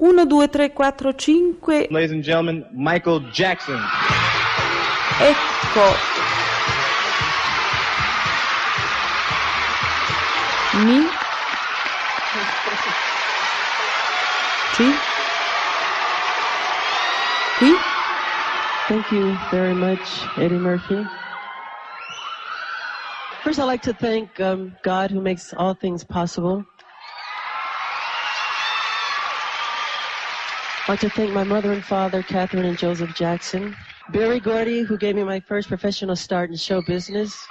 1, 2, 3, 4, 5. Ladies and gentlemen, Michael Jackson. Ecco. Mi. Ci. Qui. Thank you very much, Eddie Murphy. First, I'd like to thank um, God who makes all things possible. I'd like to thank my mother and father, Catherine and Joseph Jackson. Barry Gordy, who gave me my first professional start in show business.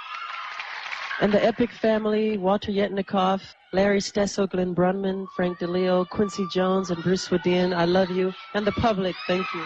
And the Epic family, Walter Yetnikoff, Larry Stesso, Glenn Brunman, Frank DeLeo, Quincy Jones, and Bruce Wadin. I love you. And the public, thank you.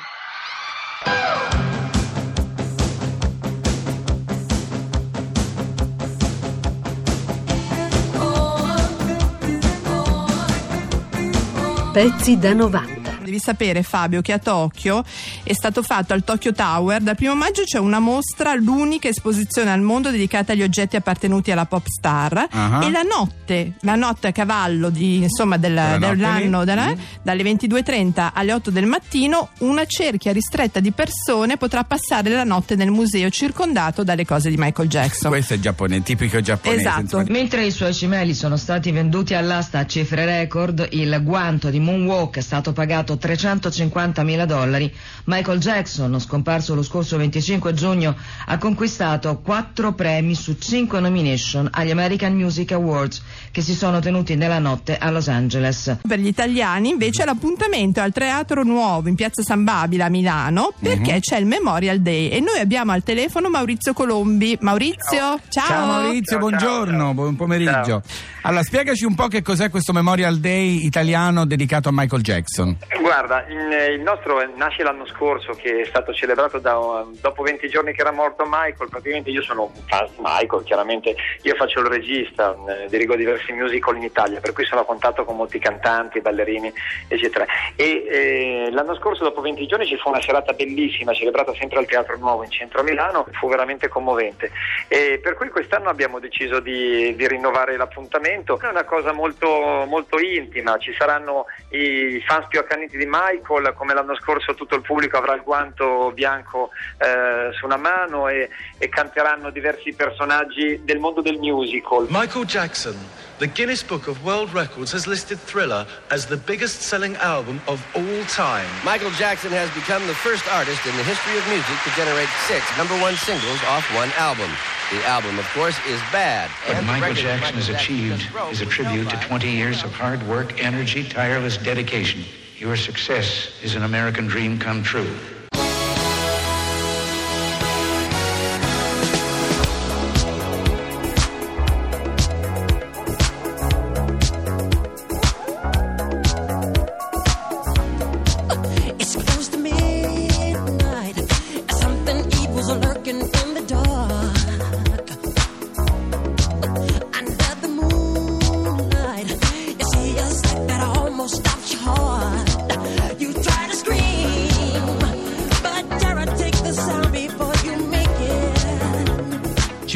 Pezzi da 90. Devi sapere Fabio che a Tokyo è stato fatto al Tokyo Tower dal primo maggio c'è una mostra, l'unica esposizione al mondo dedicata agli oggetti appartenuti alla pop star Ah. e la notte, la notte a cavallo di, insomma, del- dell'anno della- Mm. dalle 22.30 alle 8 del mattino una cerchia ristretta di persone potrà passare la notte nel museo circondato dalle cose di Michael Jackson. Questo è giapponese, tipico giapponese. Esatto. insomma. Mentre i suoi cimeli sono stati venduti all'asta a cifre record, il guanto di Moonwalk è stato pagato 350 mila dollari. Michael Jackson, scomparso lo scorso 25 giugno, ha conquistato quattro premi su cinque nomination agli American Music Awards che si sono tenuti nella notte a Los Angeles. Per gli italiani invece l'appuntamento è al Teatro Nuovo in piazza San Babila a Milano perché Mhm. c'è il Memorial Day e noi abbiamo al telefono Maurizio Colombi. Maurizio, ciao. Ciao Maurizio, Ciao, ciao, buongiorno, ciao. buon pomeriggio. Allora, spiegaci un po' che cos'è questo Memorial Day italiano dedicato a Michael Jackson. Guarda, il, nostro nasce l'anno scorso che è stato celebrato da, dopo 20 giorni che era morto Michael, praticamente io sono un fan di Michael, chiaramente io faccio il regista, eh, dirigo diversi musical in Italia, per cui sono a contatto con molti cantanti, ballerini, eccetera. E eh, l'anno scorso dopo 20 giorni ci fu una serata bellissima, celebrata sempre al Teatro Nuovo in centro a Milano, fu veramente commovente. E per cui quest'anno abbiamo deciso di, di rinnovare l'appuntamento, è una cosa molto, molto intima, ci saranno i fans più accaniti di Michael, come l'anno scorso tutto il pubblico avrà il guanto bianco eh, su una mano e, e canteranno diversi personaggi del mondo del musical. Michael Jackson, the Guinness Book of World Records has listed Thriller as the biggest selling album of all time. Michael Jackson has become the first artist in the history of music to generate six number one singles off one album. The album, of course, is bad. What Michael Jackson has achieved is a tribute to 20 years of hard work, energy, tireless dedication. Your success is an American dream come true.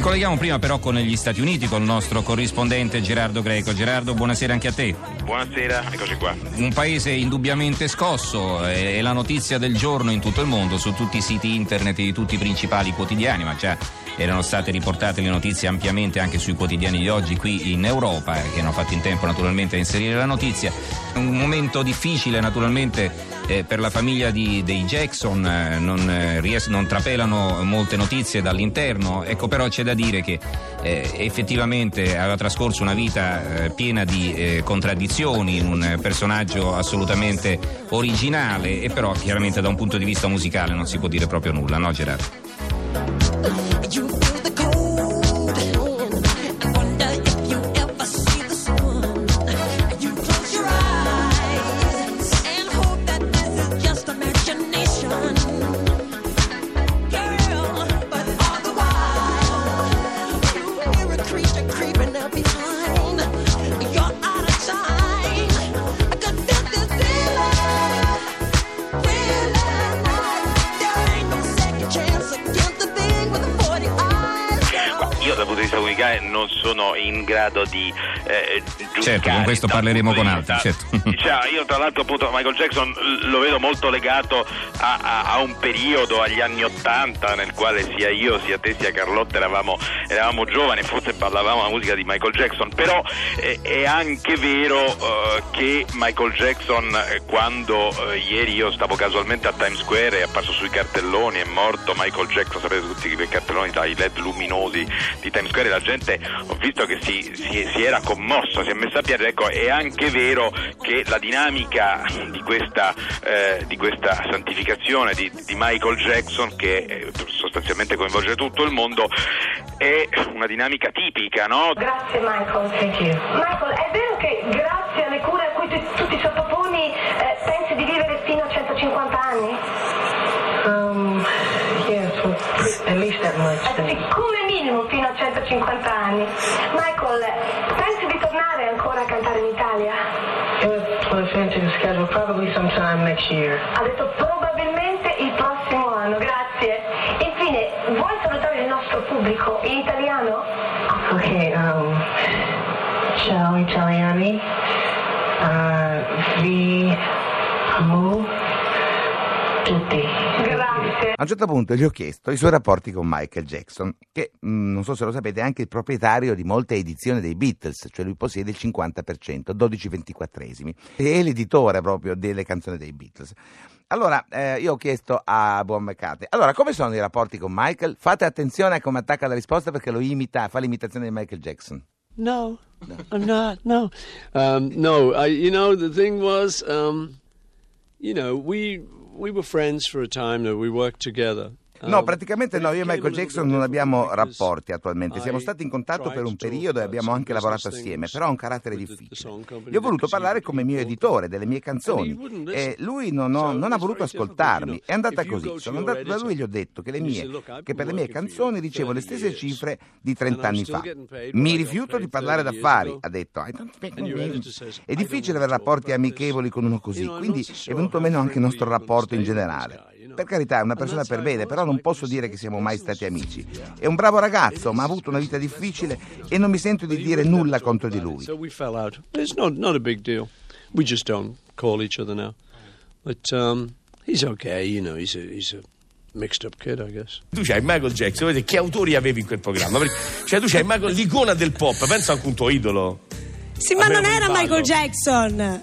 Colleghiamo prima però con gli Stati Uniti con il nostro corrispondente Gerardo Greco. Gerardo, buonasera anche a te. Buonasera, eccoci qua. Un paese indubbiamente scosso, è è la notizia del giorno in tutto il mondo, su tutti i siti internet di tutti i principali quotidiani, ma già erano state riportate le notizie ampiamente anche sui quotidiani di oggi qui in Europa, eh, che hanno fatto in tempo naturalmente a inserire la notizia. Un momento difficile naturalmente eh, per la famiglia di- dei Jackson, eh, non, eh, ries- non trapelano molte notizie dall'interno, ecco però c'è da dire che eh, effettivamente aveva trascorso una vita eh, piena di contraddizioni, un personaggio assolutamente originale e però chiaramente da un punto di vista musicale non si può dire proprio nulla, no Gerardo? You in grado di eh, Certo, con questo parleremo con altri, certo. Cioè, io tra l'altro appunto Michael Jackson lo vedo molto legato a, a- a un periodo, agli anni Ottanta, nel quale sia io, sia te, sia Carlotta eravamo, eravamo giovani forse parlavamo la musica di Michael Jackson, però eh, è anche vero eh, che Michael Jackson eh, quando eh, ieri io stavo casualmente a Times Square è apparso sui cartelloni, è morto Michael Jackson, sapete tutti quei cartelloni dai led luminosi di Times Square, la gente ho visto che si, si- si era commossa, si è messa a piangere, ecco è anche vero che la dinamica di questa, eh, di questa santificazione di, di Michael Jackson che eh, sostanzialmente coinvolge tutto il mondo è una dinamica tipica, no? Grazie Michael. Michael, è vero che grazie alle cure a cui tu, tu ti sottoponi eh, pensi di vivere fino a 150 anni? Um, yes, well, at least that much. Minimo fino a 150 anni. Michael, pensi di tornare ancora a cantare in Italia? Ha detto probabilmente il prossimo anno, grazie. Infine, vuoi salutare il nostro pubblico in italiano? Okay, um, ciao italiani. Uh, vi amo tutti. Grazie. A un certo punto gli ho chiesto i suoi rapporti con Michael Jackson, che mh, non so se lo sapete è anche il proprietario di molte edizioni dei Beatles, cioè lui possiede il 50%, 12 24esimi, e è l'editore proprio delle canzoni dei Beatles. Allora, eh, io ho chiesto a Buon Mercate, allora come sono i rapporti con Michael? Fate attenzione a come attacca la risposta perché lo imita, fa l'imitazione di Michael Jackson. No, I'm not. No, um, no. I, you know, the thing was, um, you know, we we were friends for a time. That we worked together. No, Um, praticamente no, io e Michael Jackson non abbiamo rapporti attualmente, siamo stati in contatto per un periodo e abbiamo anche lavorato assieme, però ha un carattere difficile. Io ho voluto parlare come mio editore delle mie canzoni e lui non, ho- non ha voluto ascoltarmi, è andata così, sono andato da lui e gli ho detto che, le mie, che per le mie canzoni ricevo le stesse cifre di 30 anni fa. Mi rifiuto di parlare d'affari, ha detto. "I don't speak English." È difficile avere rapporti amichevoli con uno così, quindi è venuto meno anche il nostro rapporto in generale. Per carità, è una persona per bene, però non posso dire che siamo mai stati amici. È un bravo ragazzo, ma ha avuto una vita difficile e non mi sento di dire nulla contro di lui. So we fell out. It's not not a big deal. We just don't call each other now. But um, he's okay. You know, he's a he's a mixed up kid, I guess. Tu c'hai Michael Jackson, vedete che autori avevi in quel programma? Perché- Cioè tu c'hai Michael, l'icona del pop, pensa anche un tuo idolo. Sì, ma Aveva non un era. Michael Jackson.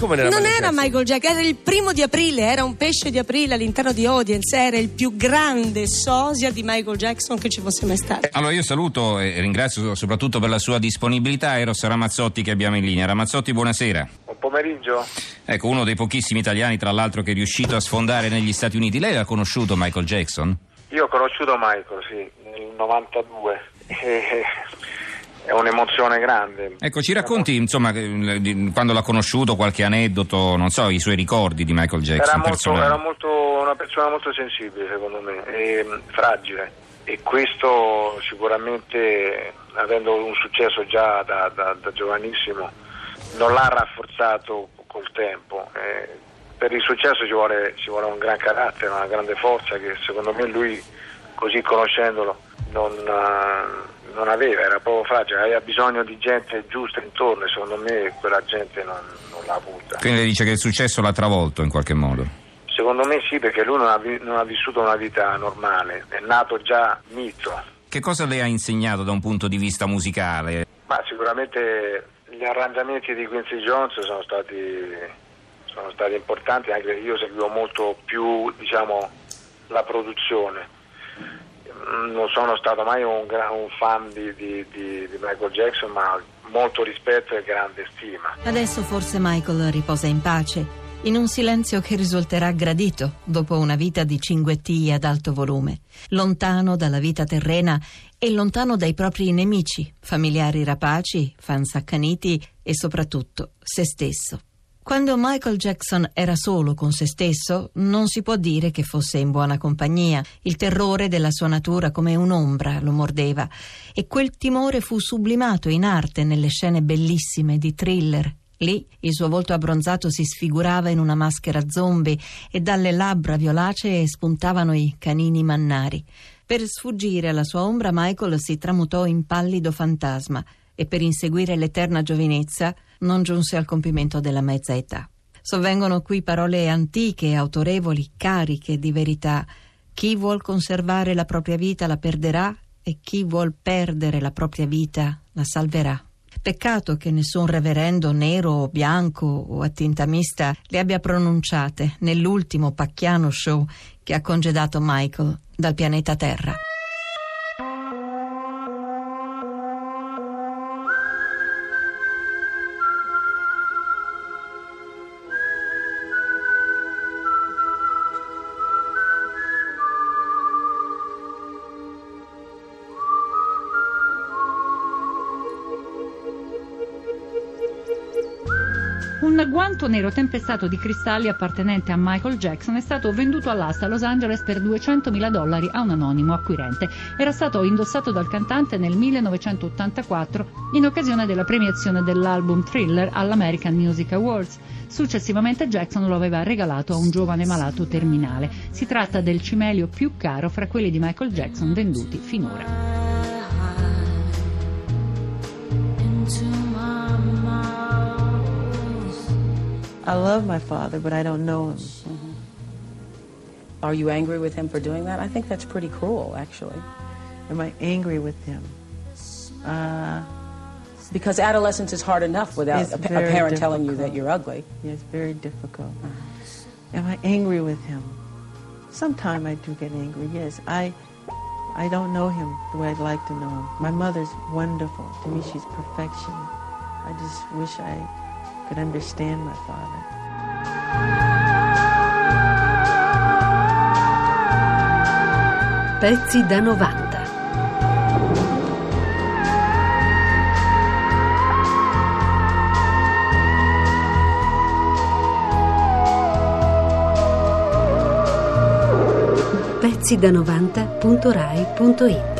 Come non era non Michael era Jackson? Michael Jackson, era il primo di aprile, era un pesce di aprile all'interno di Audience, era il più grande sosia di Michael Jackson che ci fosse mai stato. Allora io saluto e ringrazio soprattutto per la sua disponibilità Eros Ramazzotti che abbiamo in linea. Ramazzotti, buonasera. Buon pomeriggio. Ecco, uno dei pochissimi italiani, tra l'altro, che è riuscito a sfondare negli Stati Uniti. Lei ha conosciuto Michael Jackson? Io ho conosciuto Michael, sì, nel 92. E- È un'emozione grande. Ecco, ci racconti, insomma, di- quando l'ha conosciuto, qualche aneddoto, non so, i suoi ricordi di Michael Era Jackson molto, personali. era molto una persona molto sensibile secondo me, e mh, fragile e questo sicuramente avendo un successo già da, da- da giovanissimo non l'ha rafforzato col tempo. Eh, per il successo ci vuole, ci vuole un gran carattere, una grande forza che secondo me lui così conoscendolo non, eh, non aveva, era proprio fragile, aveva bisogno di gente giusta intorno e secondo me quella gente non, non l'ha avuta. Quindi dice che il successo l'ha travolto in qualche modo. Secondo me sì, perché lui non ha, vi- non ha vissuto una vita normale, è nato già mito, Che cosa le ha insegnato da un punto di vista musicale? ma sicuramente gli arrangiamenti di Quincy Jones sono stati, sono stati importanti, anche perché io seguivo molto più diciamo, la produzione. Mm, Non sono stato mai un, un fan di, di- di- di Michael Jackson, ma molto rispetto e grande stima. Adesso forse Michael riposa in pace, in un silenzio che risulterà gradito dopo una vita di cinguettii ad alto volume, lontano dalla vita terrena e lontano dai propri nemici, familiari rapaci, fans accaniti e soprattutto se stesso. Quando Michael Jackson era solo con se stesso, non si può dire che fosse in buona compagnia. Il terrore della sua natura come un'ombra lo mordeva e quel timore fu sublimato in arte nelle scene bellissime di thriller. Lì il suo volto abbronzato si sfigurava in una maschera zombie e dalle labbra violacee spuntavano i canini mannari. Per sfuggire alla sua ombra Michael si tramutò in pallido fantasma e per inseguire l'eterna giovinezza non giunse al compimento della mezza età. Sovvengono qui parole antiche, autorevoli, cariche di verità. Chi vuol conservare la propria vita la perderà e chi vuol perdere la propria vita la salverà. Peccato che nessun reverendo nero o bianco o a tinta mista le abbia pronunciate nell'ultimo pacchiano show che ha congedato Michael dal pianeta Terra. Un guanto nero tempestato di cristalli appartenente a Michael Jackson è stato venduto all'asta a Los Angeles per 200.000 dollari a un anonimo acquirente. Era stato indossato dal cantante nel 1984 in occasione della premiazione dell'album Thriller all'American Music Awards. Successivamente Jackson lo aveva regalato a un giovane malato terminale. Si tratta del cimelio più caro fra quelli di Michael Jackson venduti finora. I love my father, but I don't know him. Are you angry with him for doing that? I think that's pretty cruel, actually. Am I angry with him? Uh, Because adolescence is hard enough without a, a parent telling you that you're ugly. yeah, it's very difficult. Am I angry with him? Sometimes I do get angry. Yes, I. I don't know him the way I'd like to know him. My mother's wonderful. To me, she's perfection. I just wish I could understand my father. Pezzi da 90. pezzi da 90.rai.it